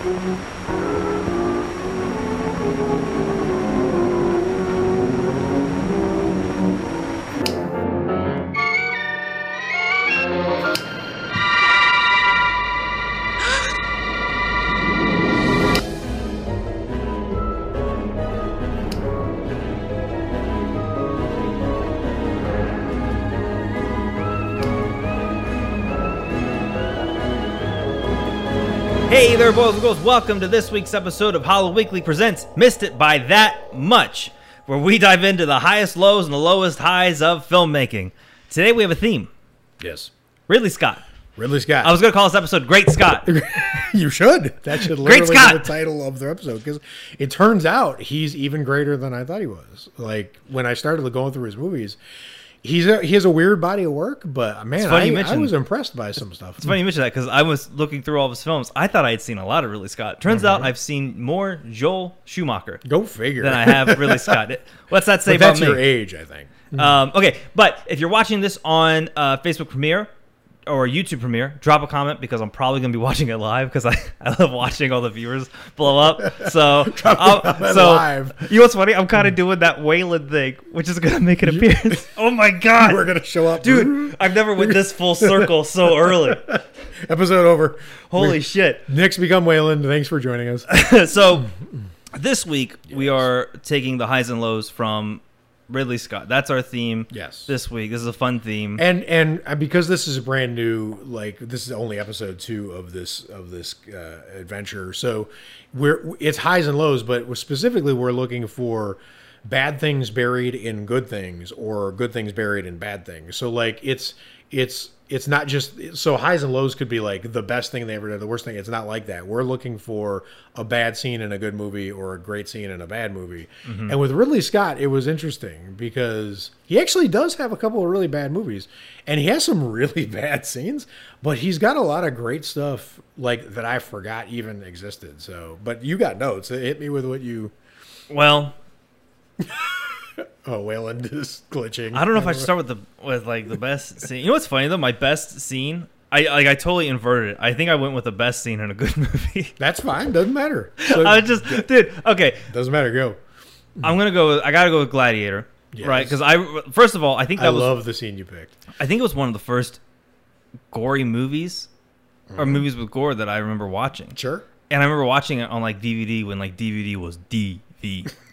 Hey there, boys and girls. Welcome to this week's episode of Hollow Weekly Presents Missed It by That Much, where we dive into the highest lows and the lowest highs of filmmaking. Today we have a theme Yes. Ridley Scott. Ridley Scott. I was going to call this episode Great Scott. you should. That should literally Scott! be the title of the episode because it turns out he's even greater than I thought he was. Like when I started going through his movies, he's a, he has a weird body of work, but man, funny I, I was impressed by some stuff. It's funny you mention that because I was looking through all of his films. I thought I had seen a lot of Ridley Scott. Turns out I've seen more Joel Schumacher Go figure. than I have Ridley Scott. What's that say but that's about me? your age, I think. Um, okay, but if you're watching this on uh, Facebook Premiere or a YouTube Premiere, drop a comment because I'm probably going to be watching it live because I, I love watching all the viewers blow up. So, I'll- um, so live. you know what's funny? I'm kind of doing that Weyland thing, which is going to make an appearance. oh my god, We're gonna show up, dude! I've never went this full circle so early. Episode over. Holy shit! Nick's become Weyland. Thanks for joining us. so this week we are taking the highs and lows from Ridley Scott. That's our theme. Yes. This week. This is a fun theme. and and uh, because this is a brand new like this is only episode two of this of this uh, adventure so we're it's highs and lows but specifically we're looking for bad things buried in good things or good things buried in bad things so like it's it's it's not just so highs and lows could be like the best thing they ever did. The worst thing it's not like that. We're looking for a bad scene in a good movie or a great scene in a bad movie. Mm-hmm. And with ridley scott it was interesting because he actually does have a couple of really bad movies and he has some really bad scenes but he's got a lot of great stuff like that i forgot even existed. So but you got notes. Hit me with what you well, oh weyland is glitching I don't know if I should start with the with like the best scene. You know what's funny though? My best scene, I like I totally inverted it. I think I went with the best scene in a good movie. that's fine doesn't matter so, I just, dude. Okay, doesn't matter go I'm gonna go. With, I gotta go with Gladiator, right? Because I first of all, I think that i was love the scene you picked I think it was one of the first gory movies or mm-hmm. movies with gore that I remember watching. sure And I remember watching it on like DVD when like DVD was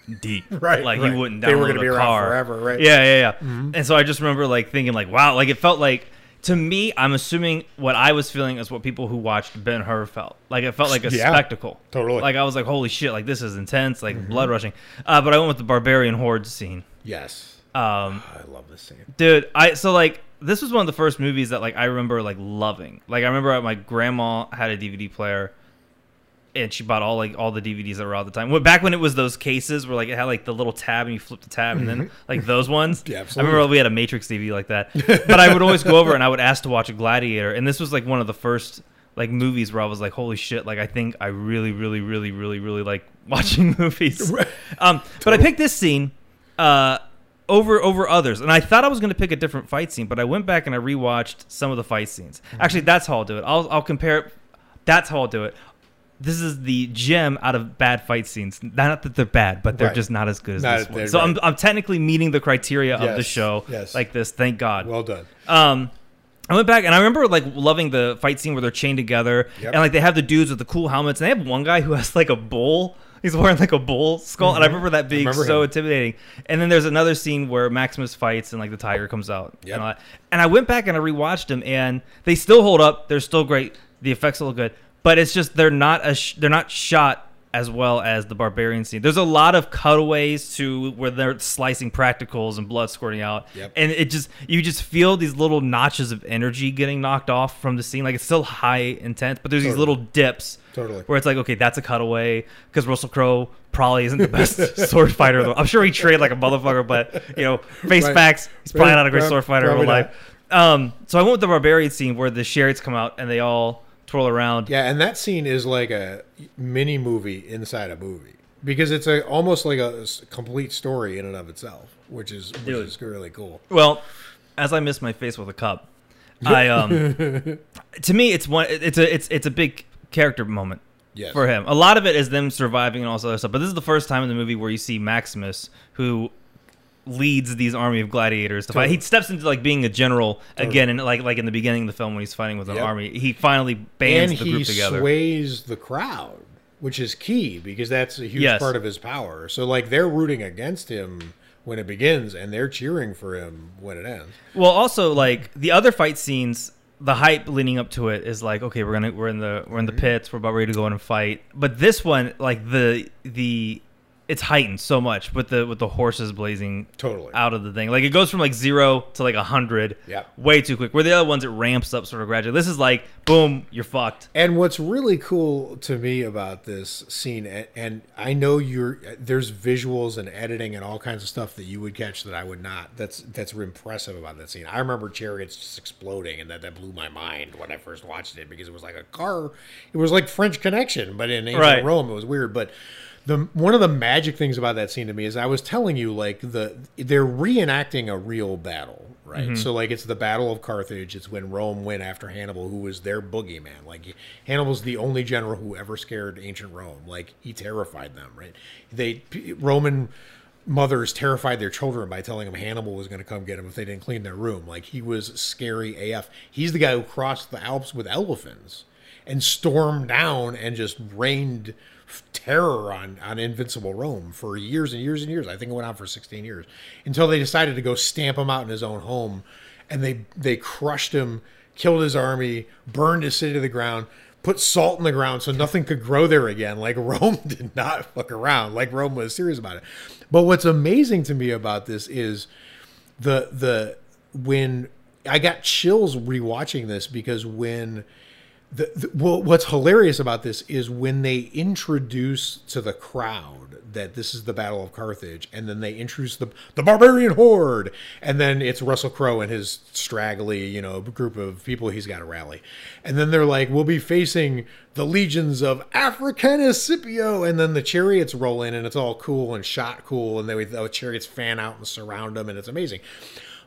DVD. Right, like right. you wouldn't download They were gonna a be around car. forever, right? Yeah, yeah, yeah. And so I just remember like thinking like, wow, like it felt like to me, I'm assuming what I was feeling is what people who watched Ben Hur felt. Like it felt like a Yeah, spectacle. totally. Like I was like, holy shit, like this is intense, like blood rushing. Uh, but I went with the barbarian horde scene. yes Um, i love this scene dude i so like this was one of the first movies that like i remember like loving like i remember my grandma had a dvd player and she bought all like all the dvds that were out at the time Well, back when it was those cases where like it had like the little tab and you flip the tab and then like those ones Yeah, absolutely. i remember we had a matrix dvd like that but i would always go over and i would ask to watch a gladiator and this was like one of the first like movies where i was like holy shit like i think i really really really really really like watching movies um but i picked this scene uh over over others. And I thought I was going to pick a different fight scene, but I went back and I rewatched some of the fight scenes. Actually, that's how I'll do it. I'll I'll compare it. That's how I'll do it. This is the gem out of bad fight scenes. Not that they're bad, but they're Right. just not as good as Not- this one. So I'm. I'm technically meeting the criteria of the show yes. like this. Thank God. well done Um, I went back and I remember like loving the fight scene where they're chained together Yep. and like they have the dudes with the cool helmets and they have one guy who has like a bull. He's wearing like a bull skull, and I remember that being remember so him. intimidating. And then there's another scene where Maximus fights and like the tiger comes out. Yep. And, and I went back and I rewatched them, and they still hold up. They're still great. The effects look good, but it's just they're not as sh- they're not shot as well as the barbarian scene. There's a lot of cutaways to where they're slicing practicals and blood squirting out, Yep. and it just you just feel these little notches of energy getting knocked off from the scene. Like it's still high intense, but there's these little dips Totally. where it's like, okay, that's a cutaway because Russell Crowe probably isn't the best sword fighter. Though. I'm sure he trained like a motherfucker, but you know, face Right. facts, he's probably Right. not a great sword fighter in real life. Um, so I went with the barbarian scene where the chariots come out and they all twirl around. Yeah, and that scene is like a mini movie inside a movie because it's a almost like a complete story in and of itself, which is which Dude. is really cool. Well, as I miss my face with a cup, I um, to me it's one it's a it's it's a big character moment Yes. for him. A lot of it is them surviving and all this other stuff. But this is the first time in the movie where you see Maximus, who leads these army of gladiators to fight. He steps into like being a general again, and like like in the beginning of the film when he's fighting with an Yep. army, he finally bands and the group together. He sways the crowd, which is key because that's a huge Yes. part of his power. So like they're rooting against him when it begins, and they're cheering for him when it ends. Well, also like the other fight scenes, the hype leading up to it is like, okay, we're gonna we're in the we're in the mm-hmm. pits, we're about ready to go in and fight. But this one, like the the it's heightened so much with the with the horses blazing Totally. out of the thing. Like it goes from like zero to like a hundred, yeah, way too quick. Where the other ones it ramps up sort of gradually. This is like boom, you're fucked. And what's really cool to me about this scene, and, and I know you're there's visuals and editing and all kinds of stuff that you would catch that I would not. That's that's impressive about that scene. I remember chariots just exploding, and that that blew my mind when I first watched it because it was like a car. It was like French Connection, but in ancient Right. Rome, it was weird. But the one of the magic things about that scene to me is I was telling you like the they're reenacting a real battle, right? Mm-hmm. So like it's the Battle of Carthage. It's when Rome went after Hannibal, who was their boogeyman. Like Hannibal's the only general who ever scared ancient Rome. Like he terrified them, right? They Roman mothers terrified their children by telling them Hannibal was going to come get them if they didn't clean their room. Like he was scary AF. He's the guy who crossed the Alps with elephants and stormed down and just rained terror on on invincible Rome for years and years and years. I think it went on for 16 years until they decided to go stamp him out in his own home, and they they crushed him, killed his army, burned his city to the ground. Put salt in the ground so nothing could grow there again. Like Rome did not fuck around. Like Rome was serious about it. But what's amazing to me about this is the the when I got chills rewatching this because when the, the well, what's hilarious about this is when they introduce to the crowd that this is the Battle of Carthage, and then they introduce the the barbarian horde, and then it's Russell Crowe and his straggly, you know, group of people he's got to rally, and then they're like, "We'll be facing the legions of Africanus Scipio," and then the chariots roll in, and it's all cool and shot cool, and they the chariots fan out and surround them, and it's amazing.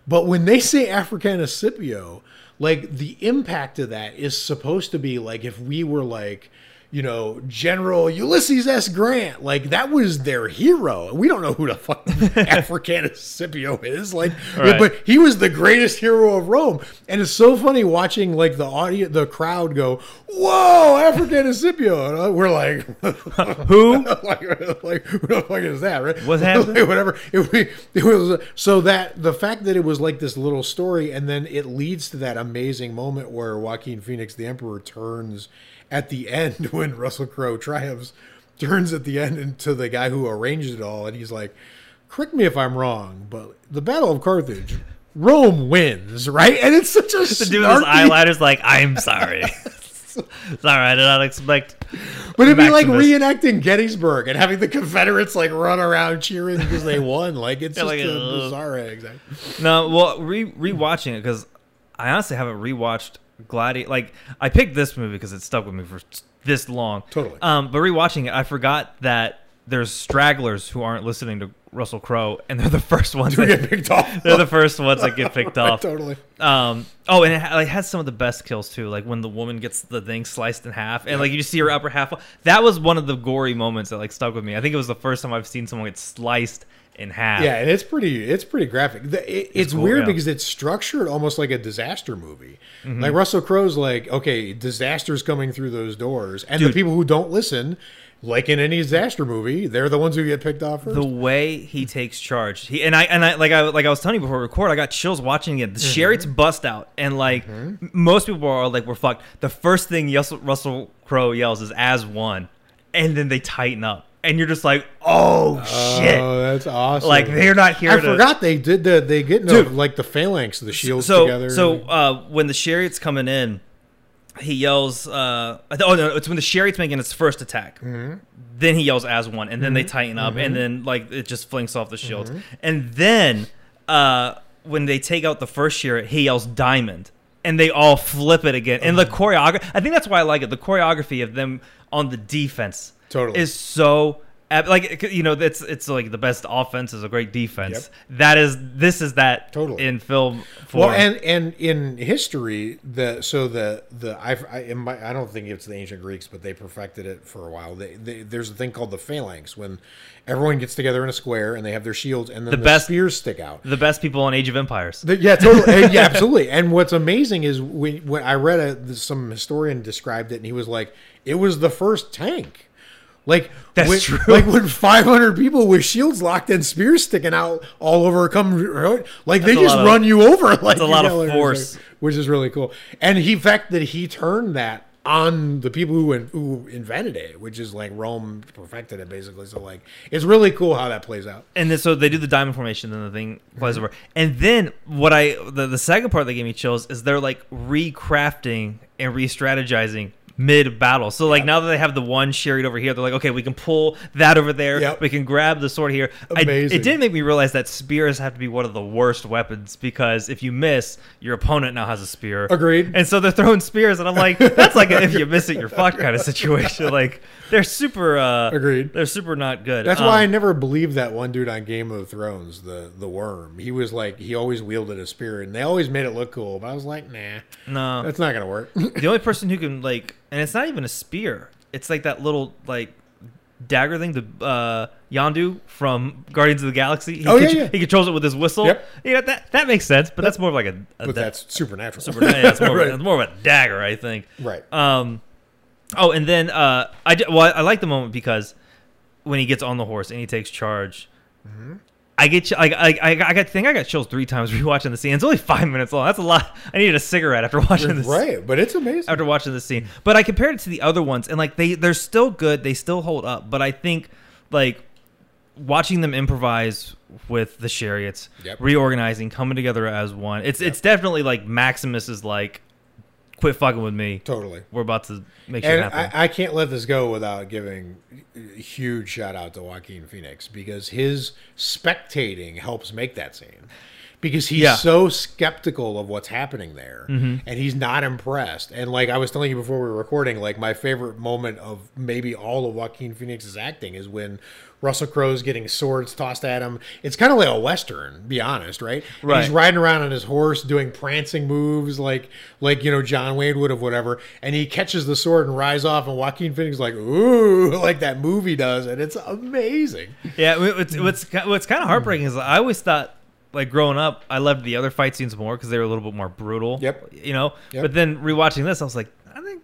But when they say Africanus Scipio, like the impact of that is supposed to be like if we were like, you know, General Ulysses S. Grant, like that was their hero. We don't know who the fuck Africanus Scipio is, like, Right. but he was the greatest hero of Rome. And it's so funny watching like the audience, the crowd go, "Whoa, Africanus Scipio!" And we're like, Who? like, like who the fuck is that, right? What's happening? Like, whatever. It, it was so that the fact that it was like this little story, and then it leads to that amazing moment where Joaquin Phoenix, the Emperor, turns at the end when Russell Crowe triumphs, turns at the end into the guy who arranged it all, and he's like, "Correct me if I'm wrong, but the Battle of Carthage." Rome wins, right? And it's such a The dude with eyeliners like, I'm sorry. sorry, I did not expect. But it'd be like reenacting Gettysburg and having the Confederates like run around cheering because they won. Like it's Yeah, just like, a bizarre exactly. No, well, re rewatching it because I honestly haven't rewatched Gladiator. Like I picked this movie because it stuck with me for this long. Totally. Um, but rewatching it, I forgot that there's stragglers who aren't listening to Russell Crowe, and they're the first ones. That, get picked off. they're the first ones that get picked off. totally. Um. Oh, and it ha- like has some of the best kills too. Like when the woman gets the thing sliced in half, and like you just see her upper half. That was one of the gory moments that like stuck with me. I think it was the first time I've seen someone get sliced in half. Yeah, and it's pretty. It's pretty graphic. The- it- it's cool, weird yeah. because it's structured almost like a disaster movie. Mm-hmm. Like Russell Crowe's like, okay, disasters coming through those doors, and the people who don't listen, like in any disaster movie, they're the ones who get picked off first. the way he takes charge. He and I and I like I like I was telling you before we record, I got chills watching it. The Mm-hmm. chariots bust out, and like m- most people are like, "We're fucked." The first thing Russell, Russell Crowe yells is "as one," and then they tighten up, and you're just like, "Oh shit!" Oh, that's awesome. like they're not here. I to, forgot they did the they get into like the phalanx, of the shields so together. so uh, when the chariots coming in, he yells. Uh, oh no, it's when the chariot's making its first attack. Mm-hmm. Then he yells as one, and then they tighten up, and then like it just flinks off the shields, and then uh, when they take out the first chariot, he yells diamond, and they all flip it again. And the choreography, I think that's why I like it. The choreography of them on the defense Totally. is so Like you know, it's it's like the best offense is a great defense. That is this is that Totally. in film. Form. Well, and and in history, the so the the I I, my, I don't think it's the ancient Greeks, but they perfected it for a while. They, they, there's a thing called the phalanx when everyone gets together in a square and they have their shields and then the, best- spears stick out. the best people in Age of Empires. The- yeah, totally. Yeah, absolutely. And what's amazing is when, when I read a, some historian described it, and he was like, "It was the first tank." Like That's when, true. Like when 500 people with shields locked and spears sticking out all over come, like they That's a just lot of- run you over. Like a lot you of know, force. which is really cool. And he fact that he turned that on the people who in, who invented it, which is like Rome perfected it basically. So like it's really cool how that plays out. and then so they do the diamond formation, then the thing flies mm-hmm. over, and then what I the, the second part that gave me chills is they're like recrafting and re-strategizing mid battle. So like now that they have the one chariot over here, they're like, okay, we can pull that over there. Yep. We can grab the sword here. I, Amazing. it did make me realize that spears have to be one of the worst weapons because if you miss, your opponent now has a spear. Agreed. And so they're throwing spears, and I'm like, that's like a, if you miss it, you're fucked kind of situation. Like they're super. Uh, Agreed. They're super not good. That's Um, why I never believed that one dude on Game of Thrones, the the worm. He was like he always wielded a spear, and they always made it look cool. But I was like, nah, no. that's not gonna work. the only person who can like and it's not even a spear it's like that little like dagger thing the uh yondu from guardians of the galaxy he, Oh, yeah, yeah. he controls it with his whistle Yep. you know that that makes sense but that's more of like a, a but da- that's supernatural. super, yeah, it's more, of a- it's more of a dagger i think right. um oh and then uh i well i like the moment because when he gets on the horse and he takes charge Mm-hmm. I get, ch- I, I, I, I got, think I got chills three times rewatching the scene. It's only five minutes long. That's a lot. I needed a cigarette after watching this right, but it's amazing. after watching this scene. But I compared it to the other ones, and like they they're still good. They still hold up. But I think like watching them improvise with the chariots, Yep. reorganizing, coming together as one. It's it's definitely like Maximus is like, quit fucking with me. Totally. We're about to make And happen. I, I can't let this go without giving a huge shout out to Joaquin Phoenix because his spectating helps make that scene. Because he's Yeah. so skeptical of what's happening there, Mm-hmm. and he's not impressed. And like I was telling you before we were recording, like my favorite moment of maybe all of Joaquin Phoenix's acting is when Russell Crowe's getting swords tossed at him. It's kind of like a western, be honest, right? And Right. he's riding around on his horse doing prancing moves like like you know John Wayne would have whatever and he catches the sword and rides off and Joaquin Phoenix is like ooh like that movie does and it's amazing yeah, what's what's what's kind of heartbreaking is I always thought. Like growing up, I loved the other fight scenes more because they were a little bit more brutal. Yep. You know. Yep. But then rewatching this, I was like, I think,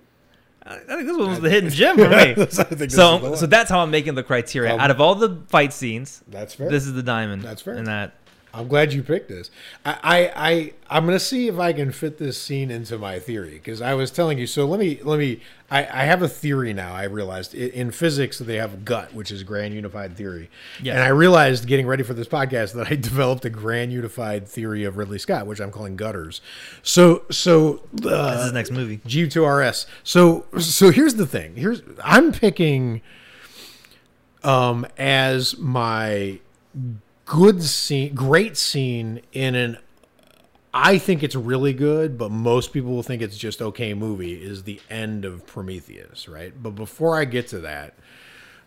I think this one was the hidden gem for me. I think this is the so so that's how I'm making the criteria. Um, Out of all the fight scenes, that's fair this is the diamond. That's fair. And that I'm glad you picked this I I, I I'm gonna see if I can fit this scene into my theory because I was telling you so let me let me I, I have a theory now I realized in, physics they have gut which is grand unified theory Yes. and I realized getting ready for this podcast that I developed a grand unified theory of Ridley Scott which I'm calling gutters so so this uh, his next movie. G2RS. So so here's the thing. Here's I'm picking um as my good scene, great scene in an I think it's really good, but most people will think it's just okay movie is the end of Prometheus, right? But before I get to that,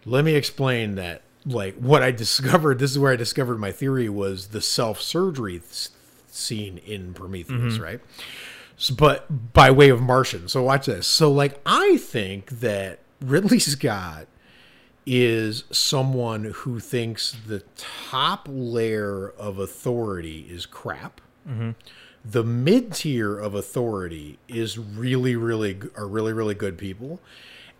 let me explain that like what I discovered, this is where I discovered my theory was the self-surgery th- scene in Prometheus, mm-hmm. right? So, but by way of Martian. So watch this. So like I think that Ridley Scott is someone who thinks the top layer of authority is crap. Mm-hmm. The mid tier of authority is really, really are really, really good people,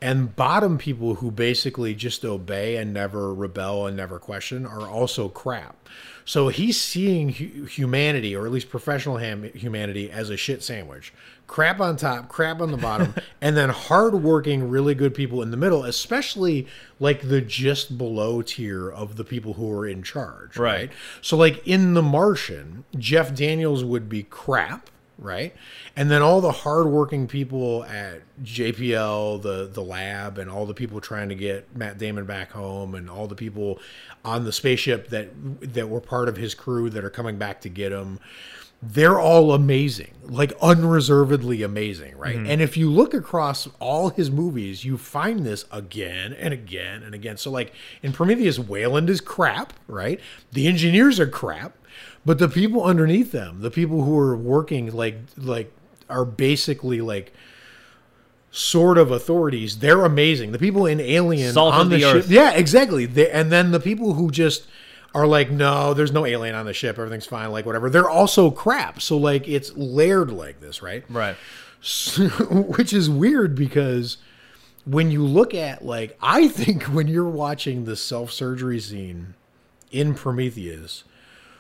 and bottom people who basically just obey and never rebel and never question are also crap. So he's seeing humanity, or at least professional ham- humanity, as a shit sandwich. Crap on top, crap on the bottom, and then hardworking, really good people in the middle, especially like the just below tier of the people who are in charge. Right. right? So, like in The Martian, Jeff Daniels would be crap, right? And then all the hardworking people at JPL, the the lab, and all the people trying to get Matt Damon back home, and all the people on the spaceship that that were part of his crew that are coming back to get him. They're all amazing, like unreservedly amazing, right? Mm-hmm. And if you look across all his movies, you find this again and again and again. So, like in Prometheus, Weyland is crap, right? The engineers are crap, but the people underneath them, the people who are working, like like are basically like sort of authorities. They're amazing. The people in Alien Salt on the, the ship, yeah, exactly. They, and then the people who just are like, no, there's no alien on the ship. Everything's fine. Like whatever. They're also crap. So like it's layered like this, right? Right. Which is weird because when you look at like, I think when you're watching the self surgery scene in Prometheus,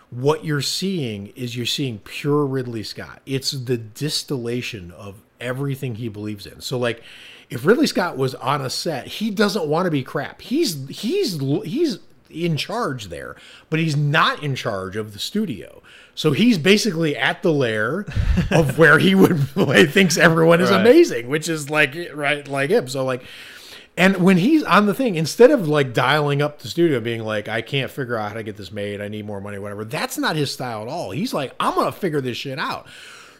what you're seeing is you're seeing pure Ridley Scott. It's the distillation of everything he believes in. So like if Ridley Scott was on a set, he doesn't want to be crap. He's he's he's in charge there, but he's not in charge of the studio. So he's basically at the lair of where he would he thinks everyone is Right. amazing, which is like right like him. So like and when he's on the thing, instead of like dialing up the studio, being like, I can't figure out how to get this made, I need more money, whatever, that's not his style at all. He's like, I'm gonna figure this shit out.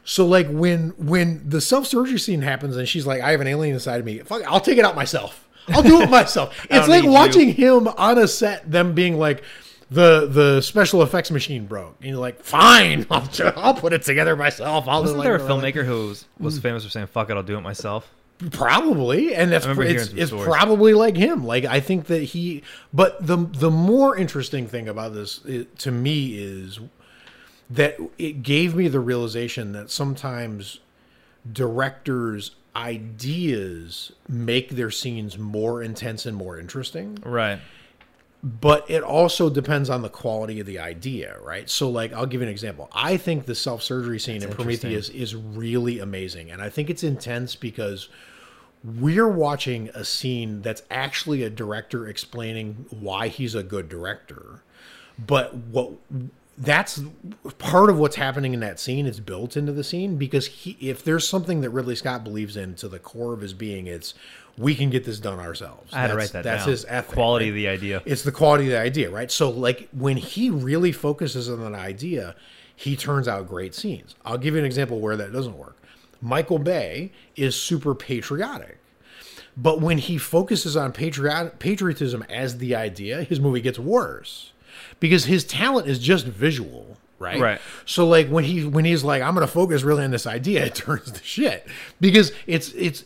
So like when when the self surgery scene happens and she's like, I have an alien inside of me, fuck, I'll take it out myself. I'll do it myself. It's like need you. watching him on a set, them being like, the the special effects machine broke, and you're like, fine, I'll, I'll put it together myself. I'll Wasn't like, there a like- filmmaker who was, was famous for saying "fuck it, I'll do it myself"? Probably, and that's remember it's, it's probably like him. Like I think that he, but the the more interesting thing about this i to me is that it gave me the realization that sometimes directors' ideas make their scenes more intense and more interesting Right. but it also depends on the quality of the idea, right? So, like, I'll give you an example. I think the self surgery scene in Prometheus is really amazing, and I think it's intense because we're watching a scene that's actually a director explaining why he's a good director. But what that's part of what's happening in that scene It's built into the scene because he, if there's something that Ridley Scott believes in to the core of his being, it's we can get this done ourselves. I had to That's- write that That's down. his ethic. Quality right? of the idea. It's the quality of the idea, right? So, like, when he really focuses on an idea, he turns out great scenes. I'll give you an example where that doesn't work. Michael Bay is super patriotic. But when he focuses on patriot, patriotism as the idea, his movie gets worse because his talent is just visual, right? Right. So like when he when he's like I'm going to focus really on this idea, it turns to shit because it's it's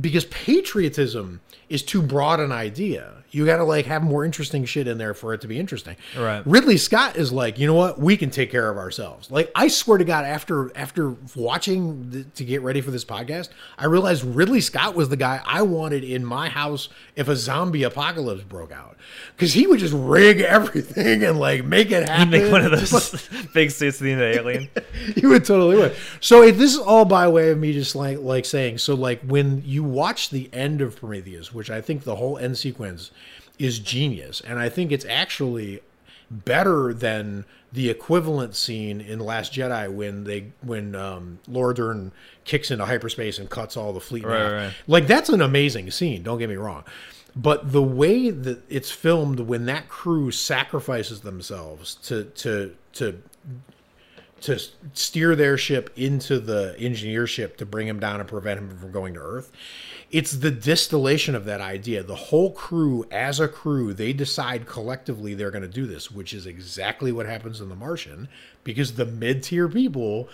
because patriotism is too broad an idea. You got to like have more interesting shit in there for it to be interesting. Right. Ridley Scott is like, you know what? We can take care of ourselves. Like I swear to God, after after watching the, to get ready for this podcast, I realized Ridley Scott was the guy I wanted in my house if a zombie apocalypse broke out, because he would just rig everything and like make it happen. Make one of those big suits of the alien. you would totally would. So if this is all by way of me just like like saying, so like when you watch the end of Prometheus, which I think the whole end sequence is genius, and I think it's actually better than the equivalent scene in Last Jedi when they when um, Laura Dern kicks into hyperspace and cuts all the fleet. Right, right. Like that's an amazing scene. Don't get me wrong. But the way that it's filmed when that crew sacrifices themselves to to to to steer their ship into the engineer ship to bring him down and prevent him from going to Earth. It's the distillation of that idea. The whole crew, as a crew, they decide collectively they're going to do this, which is exactly what happens in The Martian, because the mid tier people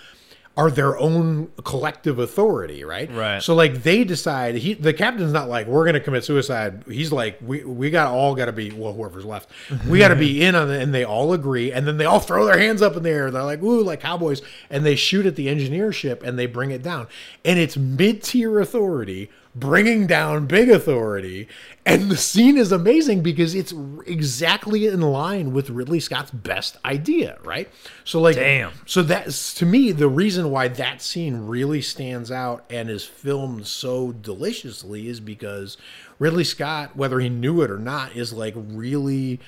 are their own collective authority, right? Right. So like they decide he the captain's not like we're gonna commit suicide. He's like we we got all got to be well whoever's left, we got to be in on it, and they all agree, and then they all throw their hands up in the air. They're like ooh like cowboys, and they shoot at the engineer ship and they bring it down, and it's mid tier authority bringing down big authority, and the scene is amazing because it's exactly in line with Ridley Scott's best idea, right? So like Damn. so that's to me the reason why that scene really stands out and is filmed so deliciously is because Ridley Scott, whether he knew it or not, is like really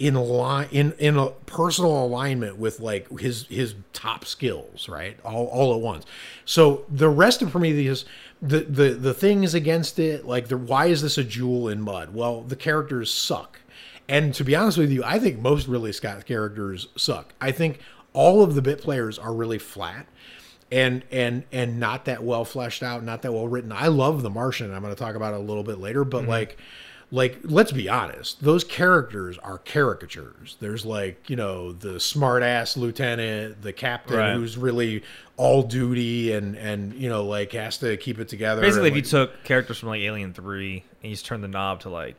in line in in a personal alignment with like his his top skills, right? All all at once. So the rest of Prometheus, the the the things against it, like the why is this a jewel in mud? Well, the characters suck. And to be honest with you, I think most Ridley Scott characters suck. I think all of the bit players are really flat and and and not that well fleshed out, not that well written. I love The Martian. I'm going to talk about it a little bit later, but mm-hmm. like like let's be honest those characters are caricatures there's like you know the smart ass lieutenant the captain Right. who's really all duty and and you know like has to keep it together Basically, if and, you took characters from like Alien Three and you just turned the knob to like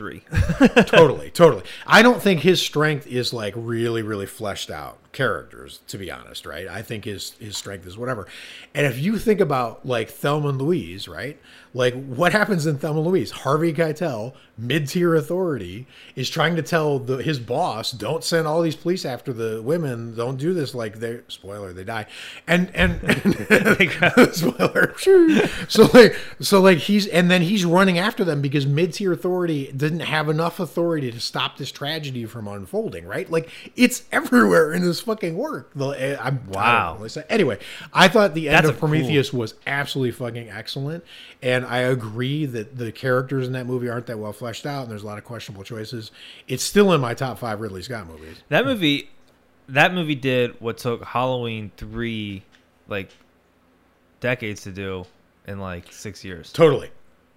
three, totally totally. I don't think his strength is like really really fleshed out characters to be honest right? I think his his strength is whatever. And if you think about like thelma and louise right? Like what happens in thelma and louise? Harvey keitel mid-tier authority is trying to tell the his boss don't send all these police after the women. Don't do this like they spoiler they die. And and, and spoiler. So like so like he's and then he's running after them because mid-tier authority didn't have enough authority to stop this tragedy from unfolding right like it's everywhere in this fucking work the, eh, I'm, Wow. I don't know what to say. anyway i thought the end That's of a cool- prometheus was absolutely fucking excellent and i agree that the characters in that movie aren't that well fleshed out and there's a lot of questionable choices it's still in my top five ridley scott movies that movie, that movie did what took Halloween three like decades to do in like six years. Totally.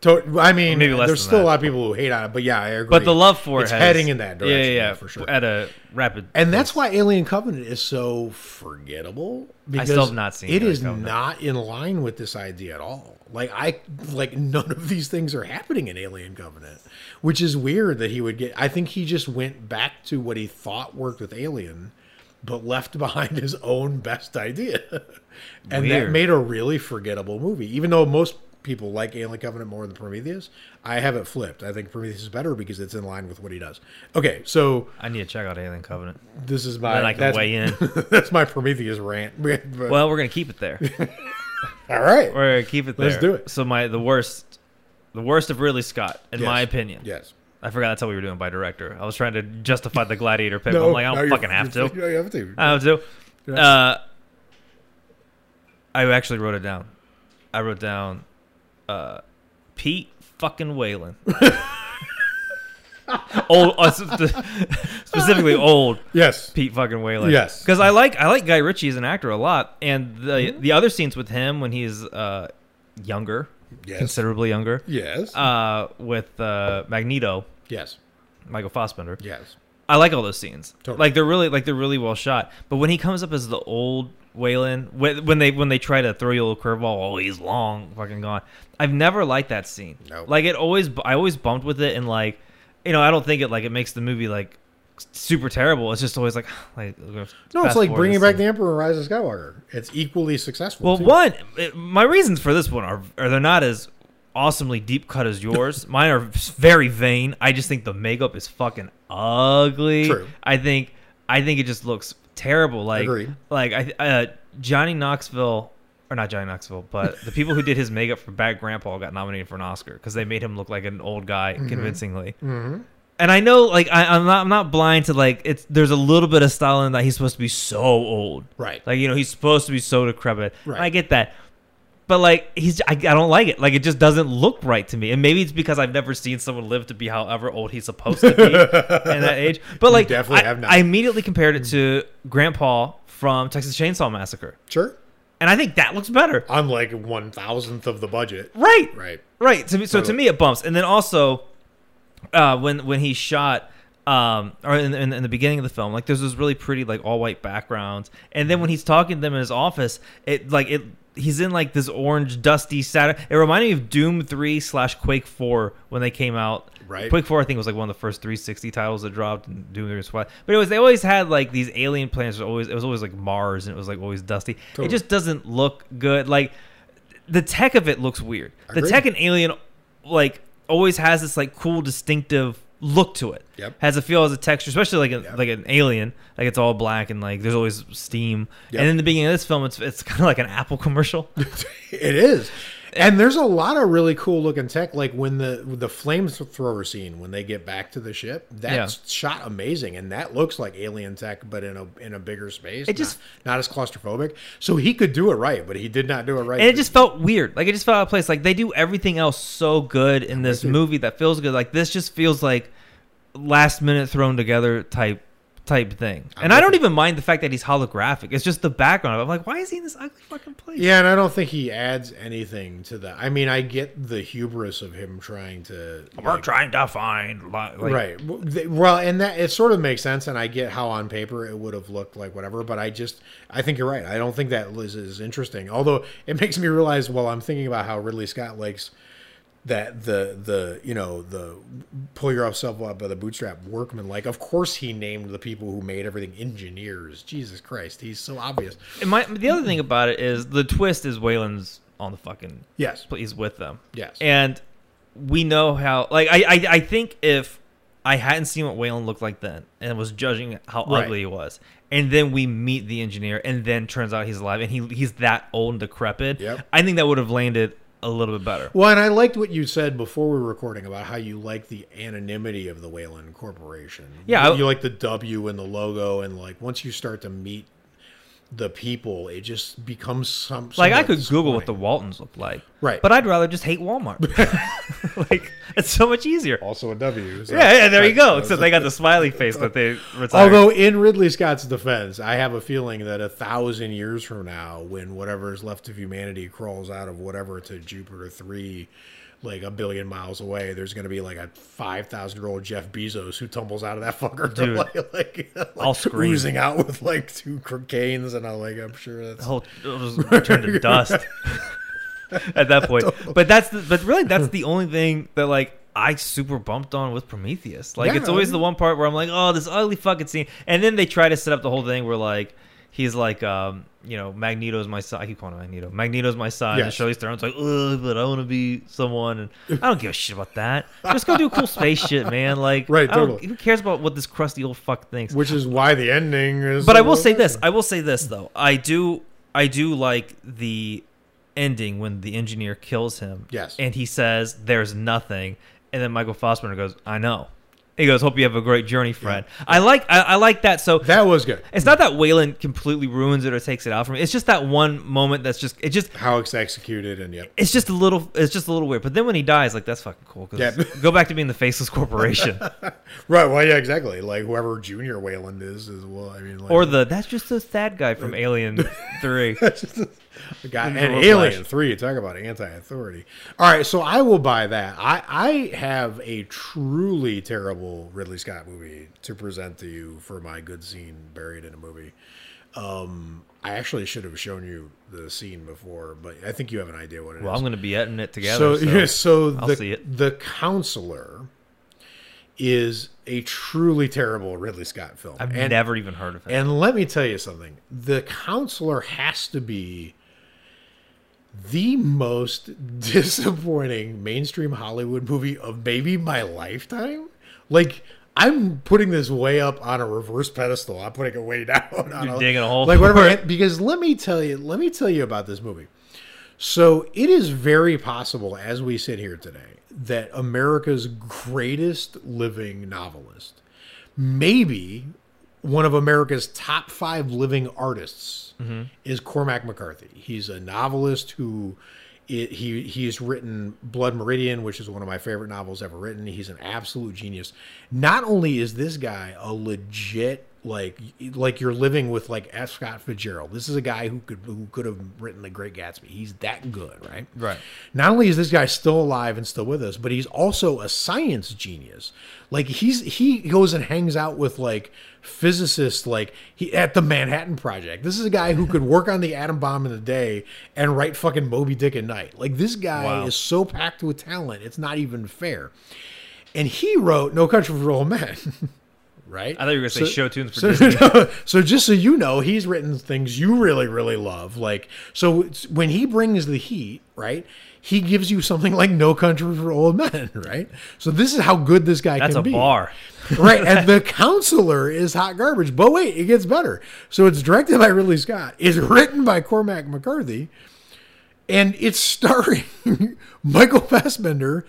To- I mean, maybe less there's still that. a lot of people who hate on it, but yeah, I agree. But the love for it it's has, heading in that direction, Yeah, yeah, yeah, for sure. At a rapid, and that's why Alien Covenant is so forgettable. Because still have not seen it. Alien Is Covenant. not in line with this idea at all. Like I, like none of these things are happening in Alien Covenant, which is weird that he would get. I think he just went back to what he thought worked with Alien, but left behind his own best idea, and that made a really forgettable movie. Even though most people like Alien Covenant more than Prometheus, I have it flipped. I think Prometheus is better because it's in line with what he does. Okay, so I need to check out Alien Covenant. this is my Then I can weigh in. that's my Prometheus rant. But- well, we're gonna keep it there. all right. We're gonna keep it there. Let's do it. So my the worst, the worst of Ridley Scott, in Yes. my opinion. Yes. I forgot that's how we were doing by director. I was trying to justify the Gladiator pick. No, I'm like, I don't you're- fucking have to. You have to. I have to. Uh, I actually wrote it down. I wrote down uh, Pete fucking Weyland. old, uh, specifically old yes. Pete fucking Weyland. Yes. because I like I like Guy Ritchie as an actor a lot, and the Mm-hmm. the other scenes with him when he's uh, younger, Yes. considerably younger, Yes. uh, with uh, Magneto, yes. Michael Fassbender. Yes. I like all those scenes. Totally. Like they're really like they're really well shot. But when he comes up as the old Weyland, when, when they when they try to throw you a little curveball, oh he's long, fucking gone. I've never liked that scene. No. Like it always, I always bumped with it, and like, you know, I don't think it like it makes the movie like super terrible. It's just always like, like uh, No, it's like bringing back the Emperor and Rise of Skywalker. It's equally successful. Well, too. one, it, my reasons for this one are are they're not as awesomely deep cut as yours. Mine are very vain. I just think the makeup is fucking ugly. True. I think I think it just looks terrible. Like Agreed. like I uh, Johnny Knoxville or not Johnny Knoxville, but the people who did his makeup for Bad Grandpa got nominated for an Oscar because they made him look like an old guy Mm-hmm. convincingly. And I know, like, I, I'm not, I'm not blind to like, it's there's a little bit of style in that he's supposed to be so old, Right. Like, you know, he's supposed to be so decrepit. Right. I get that, but like, he's, I, I don't like it. Like, it just doesn't look right to me. And maybe it's because I've never seen someone live to be however old he's supposed to be in that age. But like, definitely I, have not. I immediately compared it to Grandpa from Texas Chainsaw Massacre, Sure. and I think that looks better. I'm like one thousandth of the budget. Right. Right. Right. To me, so to me, it bumps. And then also, uh, when when he shot, um, or in, in, in the beginning of the film, like there's this really pretty like all white backgrounds, and then when he's talking to them in his office, it like it. He's in like this orange, dusty Saturn. It reminded me of Doom Three slash Quake Four when they came out. Right. Quake Four, I think, was like one of the first 360 titles that dropped, and Doom Three was. But it was they always had like these alien planets. Always it was always like Mars, and it was like always dusty. Totally. It just doesn't look good. Like the tech of it looks weird. The tech in Alien, like, always has this like cool, distinctive look to it. Yep. Has a feel, has a texture, especially like a, Yep. like an Alien. Like it's all black and like there's always steam. Yep. And in the beginning of this film, it's it's kind of like an Apple commercial. It is. And there's a lot of really cool looking tech, like when the the flamethrower scene when they get back to the ship. That's shot amazing, and that looks like alien tech, but in a in a bigger space. It just- not, not as claustrophobic. So he could do it right, but he did not do it right. and it just felt weird. Like it just felt out of place. Like they do everything else so good in this movie that feels good. Like this just feels like last minute thrown together type type thing. And I don't even mind the fact that he's holographic. It's just the background. I'm like, why is he in this ugly fucking place? Yeah, and I don't think he adds anything to that. I mean, I get the hubris of him trying to We're like, trying to find like, right. Well, and that it sort of makes sense, and I get how on paper it would have looked like whatever. But I just, I think you're right. I don't think that is, is interesting. Although it makes me realize, while I'm thinking about how Ridley Scott likes that the the you know the pull yourself up by the bootstrap workman. Like, of course, he named the people who made everything engineers. Jesus Christ, he's so obvious. And my, the other thing about it is the twist is Weyland's on the fucking Yes. he's with them. Yes. And we know how like I, I I think if I hadn't seen what Weyland looked like then and was judging how Right. ugly he was, and then we meet the engineer and then turns out he's alive and he he's that old and decrepit, Yep. I think that would have landed a little bit better. Well, and I liked what you said before we were recording about how you like the anonymity of the Weyland Corporation. Yeah, I- you like the W and the logo, and like once you start to meet the people, it just becomes some. Like I could Google what the. Waltons look like, Right. But I'd rather just hate Walmart. like it's so much easier. also a W. so- Yeah, yeah, there you go. Except they got the smiley face that they retired. Although in Ridley Scott's defense, I have a feeling that a thousand years from now, when whatever is left of humanity crawls out of whatever to Jupiter three, like a billion miles away, there's going to be like a five thousand year old Jeff Bezos who tumbles out of that fucker, Dude, like, like, like I'll scream. oozing out with like two canes, and I'm like, I'm sure that's the whole it'll turn to dust at that point. But that's the, but really that's the only thing that like I super bumped on with Prometheus. Like Yeah, it's always the one part where I'm like, oh, this ugly fucking scene, and then they try to set up the whole thing where like he's like, um, you know, Magneto's my son. I keep calling him Magneto. Magneto's my son. Yes. And Charlize Theron's like, ugh, but I want to be someone, and I don't give a shit about that. Just go do a cool space shit, man. Like, Right, totally. Who cares about what this crusty old fuck thinks? which is why the ending is. But I will say this. I will say this though. I do. I do like the ending when the engineer kills him. Yes. And he says, "There's nothing," and then Michael Fassbender goes, "I know." He goes, "Hope you have a great journey, friend." I like. I, I like that. So that was good. it's not that Weyland completely ruins it or takes it out from it. It's just that one moment that's just. It just. How it's executed, and yep. It's just a little. It's just a little weird. But then when he dies, like that's fucking cool. 'cause Yeah. go back to being the faceless corporation, Right. Well, yeah, exactly. Like whoever Junior Weyland is, is well. I mean, like, or the that's just a sad guy from Alien Three. In and Alien Flash. Three. Talk about anti-authority. All right, so I will buy that. I I have a truly terrible Ridley Scott movie to present to you for my good scene buried in a movie. Um, I actually should have shown you the scene before, but I think you have an idea what it is. Well, I'm going to be editing it together. so So, yeah, so I'll the see it. the counselor is a truly terrible Ridley Scott film. I've And- never even heard of it. and let me tell you something. The counselor has to be the most disappointing mainstream Hollywood movie of maybe my lifetime. Like I'm putting this way up on a reverse pedestal. I'm putting it way down. on You're digging a hole Like whatever. it. Because let me tell you. Let me tell you about this movie. So it is very possible, as we sit here today, that America's greatest living novelist, maybe one of America's top five living artists, Mm-hmm. is Cormac McCarthy. He's a novelist who it, he he's written Blood Meridian, which is one of my favorite novels ever written. He's an absolute genius. Not only is this guy a legit like like you're living with like F. Scott Fitzgerald. This is a guy who could who could have written The Great Gatsby. He's that good, right? Right. Not only is this guy still alive and still with us, but he's also a science genius. Like he's he goes and hangs out with like physicists like he at the Manhattan Project. This is a guy who could work on the atom bomb in the day and write fucking Moby Dick at night. Like this guy Wow. is so packed with talent, it's not even fair. And he wrote No Country for Old Men. right? I thought you were going to say show tunes for so, Disney. so just so you know, he's written things you really, really love. Like, so when he brings the heat, right? He gives you something like No Country for Old Men, right? So this is how good this guy That's can a be. bar. right? And the counselor is hot garbage. But wait, it gets better. So it's directed by Ridley Scott. It's written by Cormac McCarthy, and it's starring Michael Fassbender,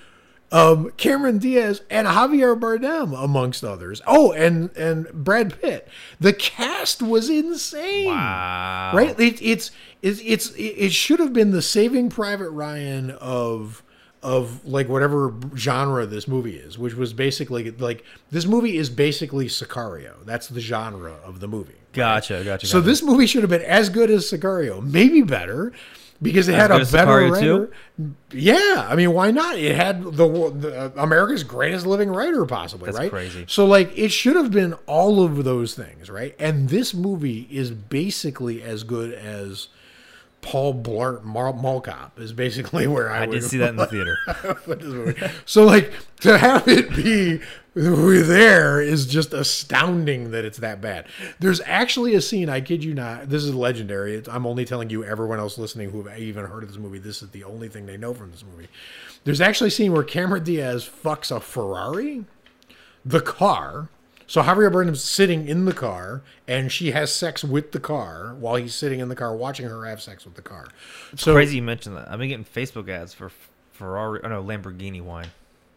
um, Cameron Diaz, and Javier Bardem, amongst others. Oh, and and Brad Pitt. The cast was insane. Wow. Right? It, it's it's it's it should have been the Saving Private Ryan of of like whatever genre this movie is, which was basically like this movie is basically Sicario. That's the genre of the movie. Gotcha, gotcha. So gotcha. this movie should have been as good as Sicario, maybe better, because it had a better writer. too? Yeah, I mean, why not? It had the, the uh, America's greatest living writer, possibly, That's right? crazy. So, like, it should have been all of those things, right? And this movie is basically as good as Paul Blart Mall Cop is basically where I, I would did see that in the theater. put this movie. So like to have it be there is just astounding that it's that bad. There's actually a scene, I kid you not, this is legendary. It's, I'm only telling you, everyone else listening who have even heard of this movie, this is the only thing they know from this movie. There's actually a scene where Cameron Diaz fucks a Ferrari, the car. So Javier Bardem's sitting in the car, and she has sex with the car while he's sitting in the car, watching her have sex with the car. So Crazy you mentioned that. I've been getting Facebook ads for Ferrari, oh no, Lamborghini wine.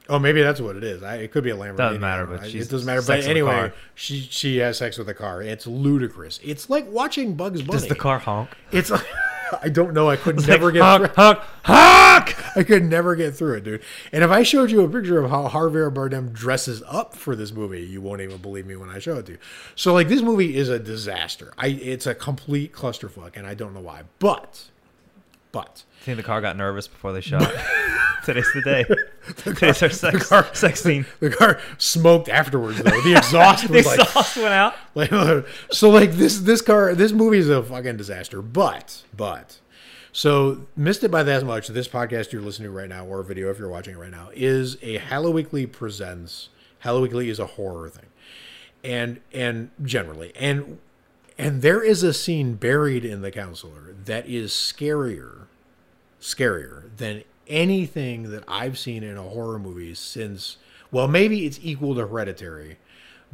Oh, maybe that's what it is. I, it could be a Lamborghini. Doesn't matter, I but it doesn't matter. But anyway, she she has sex with a car. It's ludicrous. It's like watching Bugs Bunny. Does the car honk? It's like, I don't know. I could It's never like, get honk, through. honk, honk. I could never get through it, dude. And if I showed you a picture of how Javier Bardem dresses up for this movie, you won't even believe me when I show it to you. So, like, this movie is a disaster. I it's a complete clusterfuck, and I don't know why. But, but think the car got nervous before they shot. Today's the day. Today's our sex, car- sex scene. the car smoked afterwards. Though the exhaust The was like exhaust went out. Like, so like this this car this movie is a fucking disaster. But but so missed it by that much. This podcast you're listening to right now, or video if you're watching it right now, is a Hello Weekly presents. Hello Weekly is a horror thing, and and generally and and there is a scene buried in the counselor that is scarier, scarier than anything that I've seen in a horror movie since. Well, maybe it's equal to Hereditary,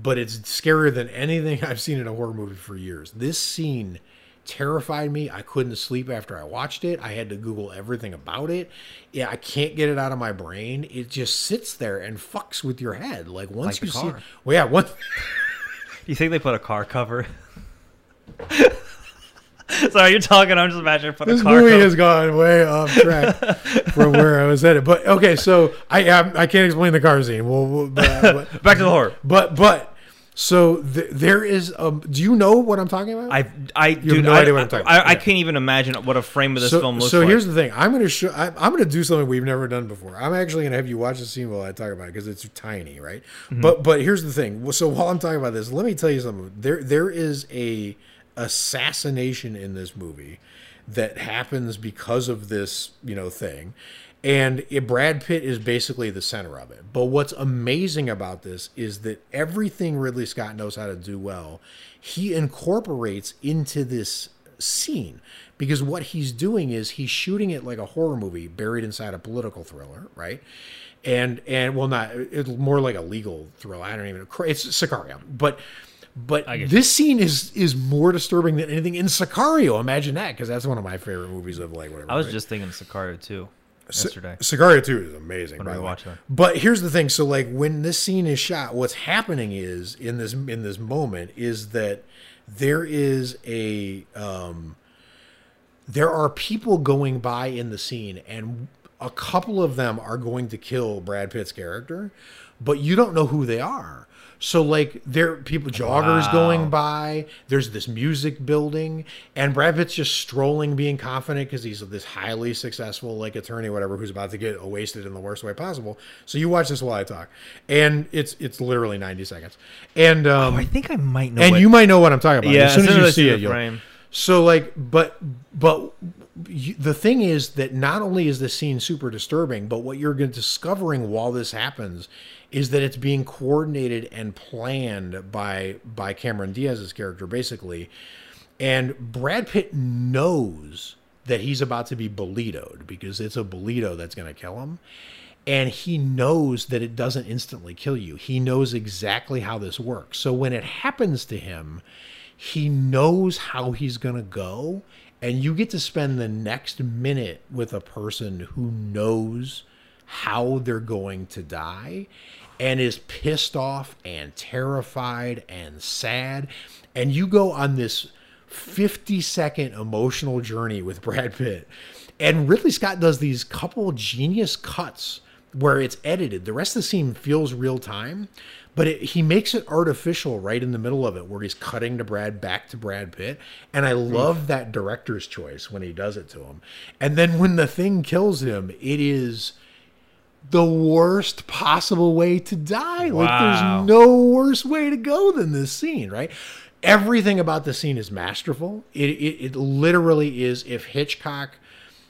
but it's scarier than anything I've seen in a horror movie for years. This scene terrified me. I couldn't sleep after I watched it. I had to Google everything about it. Yeah, I can't get it out of my brain. It just sits there and fucks with your head. Like once Like you see, well, yeah, once. You think they put a car cover? Sorry, you're talking. I'm just imagining put a this car movie cover. has gone way off track from where I was headed. But okay, so I I, I can't explain the car scene. Well, well, but, but, Back to the horror. but but so th- there is. Um, do you know what I'm talking about? I, I, dude, no I, idea what I'm talking I, about. I Yeah. can't even imagine what a frame of this so, film looks like. so like. here's the thing. I'm gonna show. I, I'm gonna do something we've never done before. I'm actually gonna have you watch the scene while I talk about it because it's tiny, right? Mm-hmm. But but here's the thing. So while I'm talking about this, let me tell you something. There there is a assassination in this movie that happens because of this you know thing. And it, Brad Pitt is basically the center of it. But what's amazing about this is that everything Ridley Scott knows how to do well, he incorporates into this scene because what he's doing is he's shooting it like a horror movie buried inside a political thriller, right? And and well, not it's more like a legal thriller. I don't even. It's Sicario, but but this scene is is more disturbing than anything in Sicario. Imagine that, because that's one of my favorite movies of like whatever. I was right? just thinking Sicario too yesterday. Sicario 2 is amazing. When by the way. that. But here's the thing: so like when this scene is shot, what's happening is in this in this moment is that there is a um, there are people going by in the scene, and a couple of them are going to kill Brad Pitt's character, but you don't know who they are. So like there are people joggers Wow. going by. There's this music building, and Brad Pitt's just strolling, being confident because he's this highly successful like attorney, whatever, who's about to get wasted in the worst way possible. So you watch this while I talk, and it's it's literally 90 seconds, and um, Oh, I think I might know. and what- you might know what I'm talking about. Yeah, as soon as, soon you as I see see it, you'll. frame. So like, but but the thing is that not only is this scene super disturbing, but what you're discovering while this happens is that it's being coordinated and planned by by Cameron Diaz's character, basically. And Brad Pitt knows that he's about to be bolitoed because it's a bolito that's going to kill him. And he knows that it doesn't instantly kill you. He knows exactly how this works. So when it happens to him, he knows how he's going to go. And you get to spend the next minute with a person who knows how they're going to die and is pissed off and terrified and sad. And you go on this 50 second emotional journey with Brad Pitt. and Ridley Scott does these couple genius cuts where it's edited. The rest of the scene feels real time, but it, he makes it artificial right in the middle of it, where he's cutting to Brad back to Brad Pitt, and I hmm. love that director's choice when he does it to him. And then when the thing kills him, it is the worst possible way to die. Like there's no worse way to go than this scene, right? Everything about the scene is masterful. It it, it literally is if Hitchcock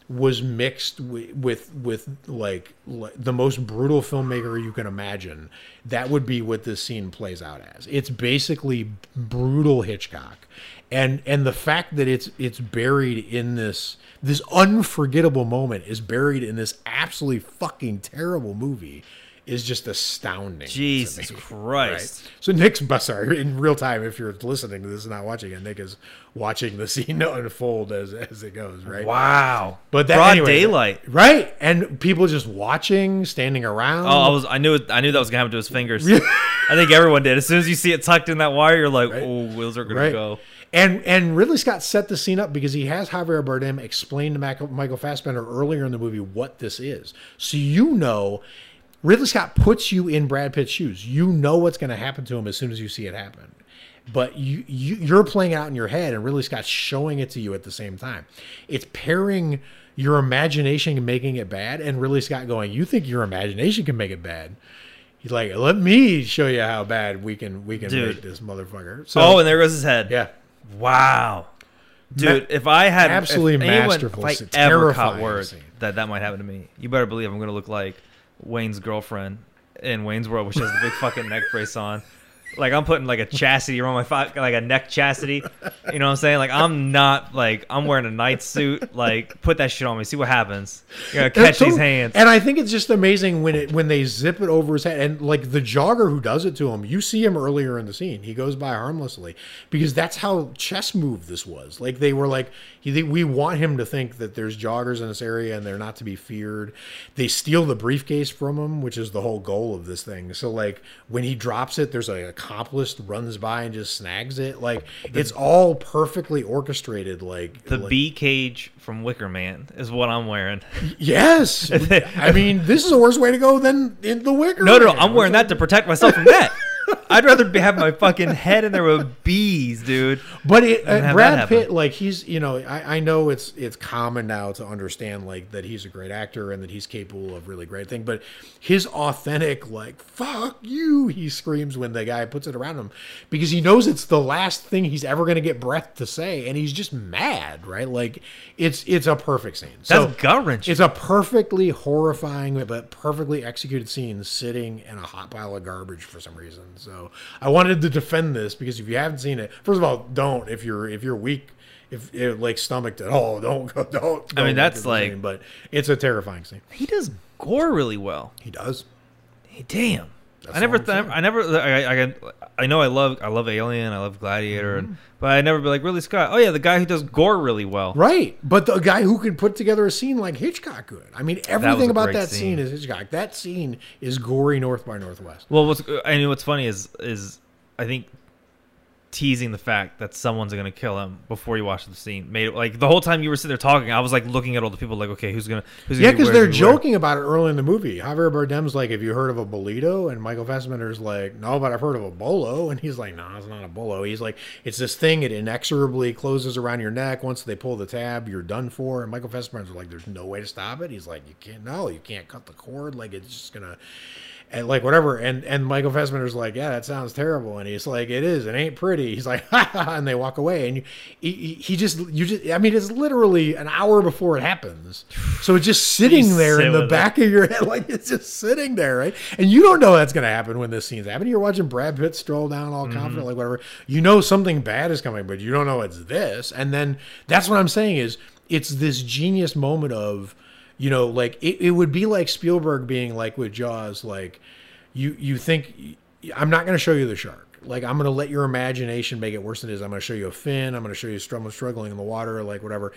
was mixed with, with with like the most brutal filmmaker you can imagine that would be what this scene plays out as it's basically brutal hitchcock and and the fact that it's it's buried in this this unforgettable moment is buried in this absolutely fucking terrible movie is just astounding. Jesus me, Christ. So Nick's but sorry in real time. If you're listening to this and not watching it, Nick is watching the scene unfold as as it goes. Right. Wow. But that, broad anyway, daylight. right? And people just watching, standing around. Oh, I was. I knew. It, I knew that was gonna happen to his fingers. I think everyone did. As soon as you see it tucked in that wire, you're like, "Oh, wheels are gonna right. go." And and Ridley Scott set the scene up because he has Javier Bardem explain to Michael Fassbender earlier in the movie what this is, so you know. Ridley Scott puts you in Brad Pitt's shoes. You know what's going to happen to him as soon as you see it happen. But you, you you're playing it out in your head, and Ridley Scott's showing it to you at the same time. It's pairing your imagination and making it bad, and Ridley Scott going, "You think your imagination can make it bad?" He's like, "Let me show you how bad we can we can Dude. make this motherfucker." So, Oh, and there goes his head. yeah, Wow. Dude, if I had absolutely if anyone, masterful. if I It's ever terrifying caught word scene. that that might happen to me, you better believe I'm gonna look like Wayne's girlfriend in Wayne's World, which has the big fucking neck brace on. Like I'm putting like a chastity around my fi- like a neck chastity. You know what I'm saying? Like I'm not like I'm wearing a night suit. Like put that shit on me. See what happens. You're gonna catch these hands. And I think it's just amazing when it when they zip it over his head and like the jogger who does it to him, you see him earlier in the scene. He goes by harmlessly because that's how chess move this was. Like they were like he, we want him to think that there's joggers in this area and they're not to be feared. They steal the briefcase from him, which is the whole goal of this thing. So like when he drops it, there's an accomplice runs by and just snags it. Like it's all perfectly orchestrated. Like the like, bee cage from Wicker Man is what I'm wearing. Yes, I mean this is a worse way to go than in the Wicker. No, no, Man. I'm wearing that to protect myself from that. I'd rather have my fucking head in there with bees, dude. But it, uh, Brad. Pitt, like he's, you know, I, I know it's it's common now to understand like that he's a great actor and that he's capable of really great thing. But his authentic, like "fuck you," he screams when the guy puts it around him because he knows it's the last thing he's ever going to get breath to say, and he's just mad, right? Like it's it's a perfect scene. So That's gut wrenching. it's a perfectly horrifying but perfectly executed scene sitting in a hot pile of garbage for some reason. So I wanted to defend this because if you haven't seen it, first of all, don't if you're if you're weak, if, if like stomached at all, don't go don't. don't I mean, that's like- scene, but it's a terrifying scene. He does gore really well. He does. Hey, damn. That's I never, th- I never, I, I, I know I love, I love Alien, I love Gladiator, Mm-hmm. and but I never be like Ridley Scott. Oh yeah, the guy who does gore really well. Right, but the guy who could put together a scene like Hitchcock could. I mean, everything a about that scene. scene. is Hitchcock. That scene is gory North by Northwest. Well, what's I mean, what's funny is, is I think teasing the fact that someone's gonna kill him before you watch the scene made it like the whole time you were sitting there talking, I was like looking at all the people like, okay, who's gonna, who's Yeah, because they're who's where? joking about it early in the movie. Javier Bardem's like, "Have you heard of a bolito?" And Michael Fassbender's like, "No, but I've heard of a bolo." And he's like, "No, it's not a bolo." He's like, "It's this thing. It inexorably closes around your neck. Once they pull the tab, you're done for." And Michael Fassbender's like, "There's no way to stop it." He's like, "You can't. No, you can't cut the cord. Like it's just gonna." And like whatever, and and Michael Fassbender's like, yeah, that sounds terrible, and he's like, it is, it ain't pretty. He's like, ha ha, ha, and they walk away, and you, he, he- just, you just, I mean, it's literally an hour before it happens, so it's just sitting You there sit in the with it. back of your head, like it's just sitting there, right? And you don't know that's gonna happen when this scene's happening. You're watching Brad Pitt stroll down all Mm-hmm. confident, like whatever. You know something bad is coming, but you don't know it's this, and then that's what I'm saying is, it's this genius moment of you know like it, it would be like spielberg being like with jaws like you you think i'm not going to show you the shark. Like i'm going to let your imagination make it worse than it is. I'm going to show you a fin. I'm going to show you someone struggling in the water like whatever.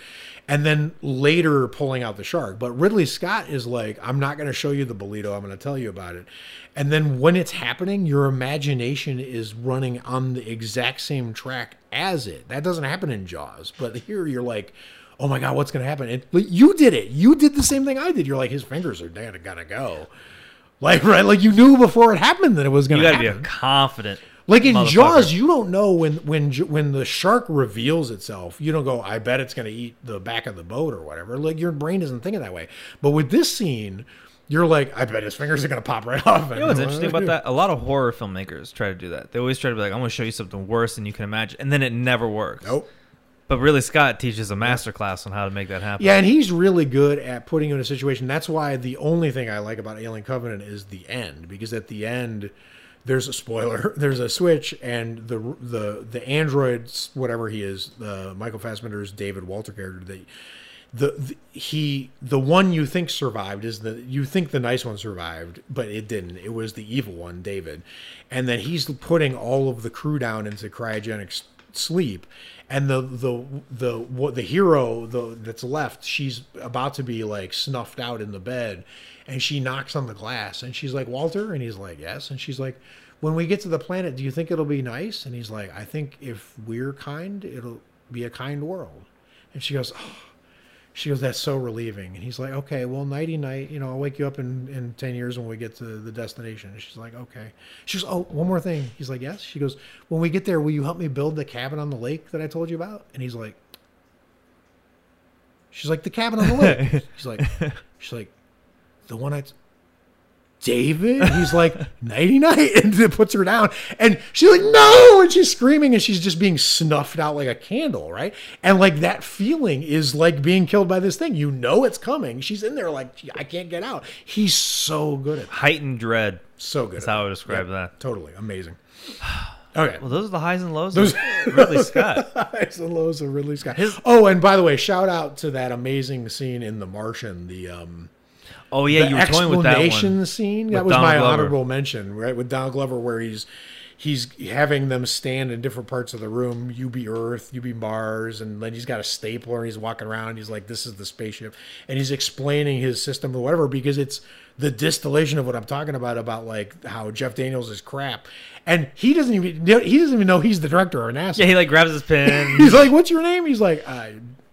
And then later pulling out the shark. But ridley scott is like i'm not going to show you the bolito. I'm going to tell you about it. And then when it's happening your imagination is running on the exact same track as it. That doesn't happen in jaws but here you're like oh my god, what's gonna happen? And like, you did it. You did the same thing I did. You're like, his fingers are gonna gonna go. Like right, like you knew before it happened that it was gonna. You got to happen. be confident. Like in. Jaws, you don't know when when when the shark reveals itself. You don't go, I bet it's going to eat the back of the boat or whatever. Like your brain isn't thinking that way. But with this scene, you're like, I bet his fingers are going to pop right off. You know what's interesting about that? A lot of horror filmmakers try to do that. They always try to be like, "I'm going to show you something worse than you can imagine," and then it never works. Nope. But Ridley Scott teaches a master class on how to make that happen. Yeah, and he's really good at putting you in a situation. That's why the only thing I like about Alien Covenant is the end, because at the end, there's a spoiler. There's a switch, and the the the androids, whatever he is, the Michael Fassbender's David Walter character, the, the the he the one you think survived is the you think the nice one survived, but it didn't. It was the evil one, David, and then he's putting all of the crew down into cryogenic sleep and the the the what the hero the that's left she's about to be like snuffed out in the bed and she knocks on the glass and she's like walter? And he's like yes. And she's like when we get to the planet do you think it'll be nice? And he's like i think if we're kind it'll be a kind world. And she goes oh. She goes that's so relieving. And he's like okay well nighty night you know i'll wake you up in in 10 years when we get to the destination. And she's like okay. She goes oh one more thing. He's like yes. She goes when we get there will you help me build the cabin on the lake that i told you about? And he's like she's like the cabin on the lake. She's like she's like the one i David? He's like, nighty night. And it puts her down. And she's like, no. And she's screaming and she's just being snuffed out like a candle, right? And like that feeling is like being killed by this thing. You know it's coming. She's in there like, I can't get out. He's so good at Heightened dread. So good. That's how I would describe Yeah, that. Totally. Amazing. Okay. Well, those are the highs and lows Those- of Ridley Scott. Highs and lows of Ridley Scott. His- oh, and by the way, shout out to that amazing scene in The Martian, the um Oh yeah, the you were toying with that explanation one. scene. with That was Donald my Glover. honorable mention, right? With Donald Glover, where he's he's having them stand in different parts of the room. You be Earth, you be Mars, and then he's got a stapler and he's walking around. He's like, "This is the spaceship," and he's explaining his system or whatever because it's the distillation of what I'm talking about about like how Jeff Daniels is crap, and he doesn't even he doesn't even know he's the director of NASA. Yeah, he like grabs his pen. He's like, "What's your name?" He's like, uh,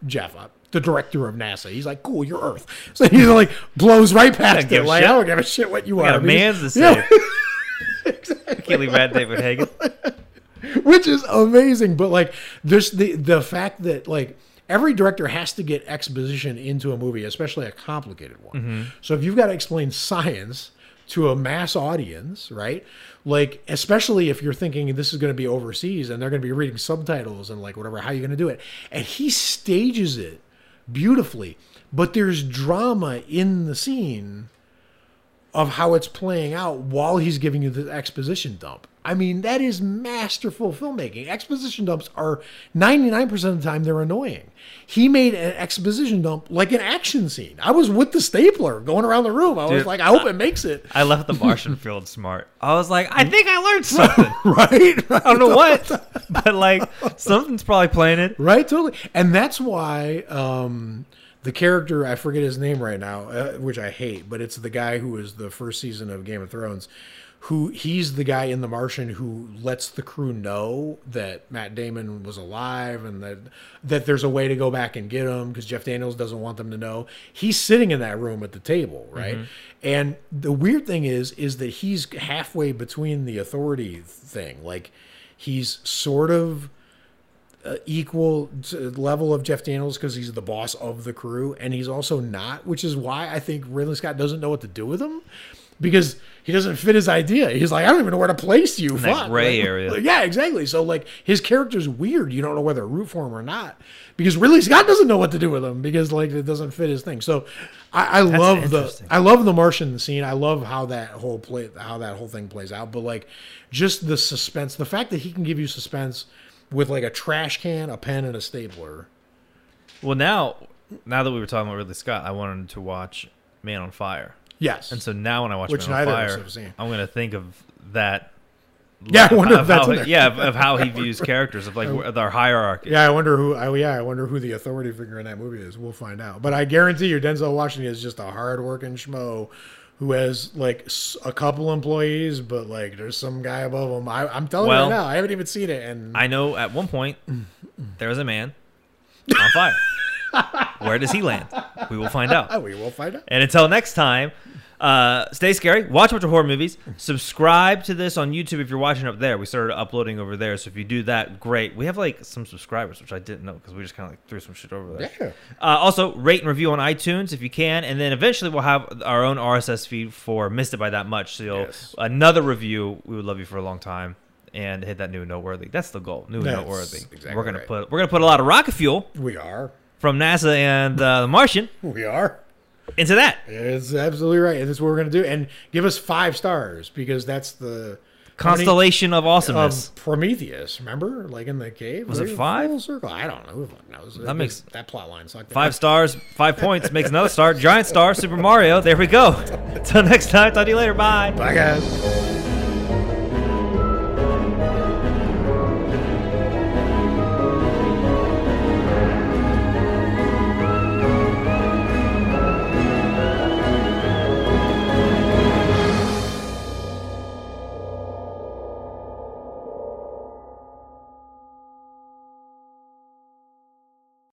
"Jeff, uh, the director of NASA." He's like, "Cool, you're Earth." So he's like blows right past it. Like, shit. I don't give a shit what you are. man's say. Can't leave Matt David Hagen. which is amazing. But like, this the the fact that like every director has to get exposition into a movie, especially a complicated one. Mm-hmm. So if you've got to explain science to a mass audience, right? Like, especially if you're thinking this is going to be overseas and they're going to be reading subtitles and like whatever, how are you going to do it? And he stages it beautifully, but there's drama in the scene of how it's playing out while he's giving you the exposition dump. I mean, that is masterful filmmaking. Exposition dumps are 99% of the time they're annoying. He made an exposition dump like an action scene. I was with the stapler going around the room. I was like, I hope it makes it. I left the Martian field smart. I was like, I think I learned something. right? right? I don't know what, but like something's probably playing it. Right, totally. And that's why um, the character, I forget his name right now, uh, which I hate, but it's the guy who was the first season of Game of Thrones. Who he's the guy in The Martian who lets the crew know that Matt Damon was alive and that that there's a way to go back and get him because Jeff Daniels doesn't want them to know. He's sitting in that room at the table, right? And the weird thing is, is that he's halfway between the authority thing. Like he's sort of uh, equal to level of Jeff Daniels because he's the boss of the crew, and he's also not, which is why I think Ridley Scott doesn't know what to do with him because he doesn't fit his idea. He's like, I don't even know where to place you. that gray Like- area. Yeah, exactly. So like his character's weird. You don't know whether to root for him or not because Ridley Scott doesn't know what to do with him because like it doesn't fit his thing. So I, I love the. I love the Martian scene. I love how that whole play how that whole thing plays out. But like just the suspense, the fact that he can give you suspense with like a trash can, a pen, and a stapler. Well, now, now that we were talking about Ridley Scott, I wanted to watch Man on Fire, Yes. and so now when I watch Which Man on neither of us Fire. I'm gonna think of that. Yeah, I wonder of if that's how, yeah, of, of how he views characters, of like their hierarchy. yeah, I wonder who. I, yeah, I wonder who the authority figure in that movie is. We'll find out. But I guarantee you, Denzel Washington is just a hard-working schmo who has like a couple employees, but like there's some guy above him. I, I'm telling Well, you right now, I haven't even seen it, and I know at one point there was a man on fire. Where does he land? We will find out. We will find out. And until next time, uh, stay scary. Watch a bunch of horror movies. Subscribe to this on YouTube if you're watching up there. We started uploading over there, so if you do that, great. We have like some subscribers, which I didn't know because we just kind of like threw some shit over there. Yeah. Uh, also, rate and review on iTunes if you can, and then eventually we'll have our own RSS feed for Missed It by That Much. So you'll, Yes. another review. We would love you for a long time. And hit that new and noteworthy. That's the goal. New and That's noteworthy. exactly we're gonna right. put we're gonna put a lot of rocket fuel We are. from NASA and uh, the Martian We are. Into that. It's absolutely right. And that's what we're going to do. And give us five stars because that's the Constellation of of awesomeness. Prometheus. Remember, like in the cave. Was it five? Full circle. I don't know. Who knows? That makes- that plot line sucked. Five stars, five points makes another star. Giant star, Super Mario. There we go. Until next time, talk to you later. Bye. Bye, guys.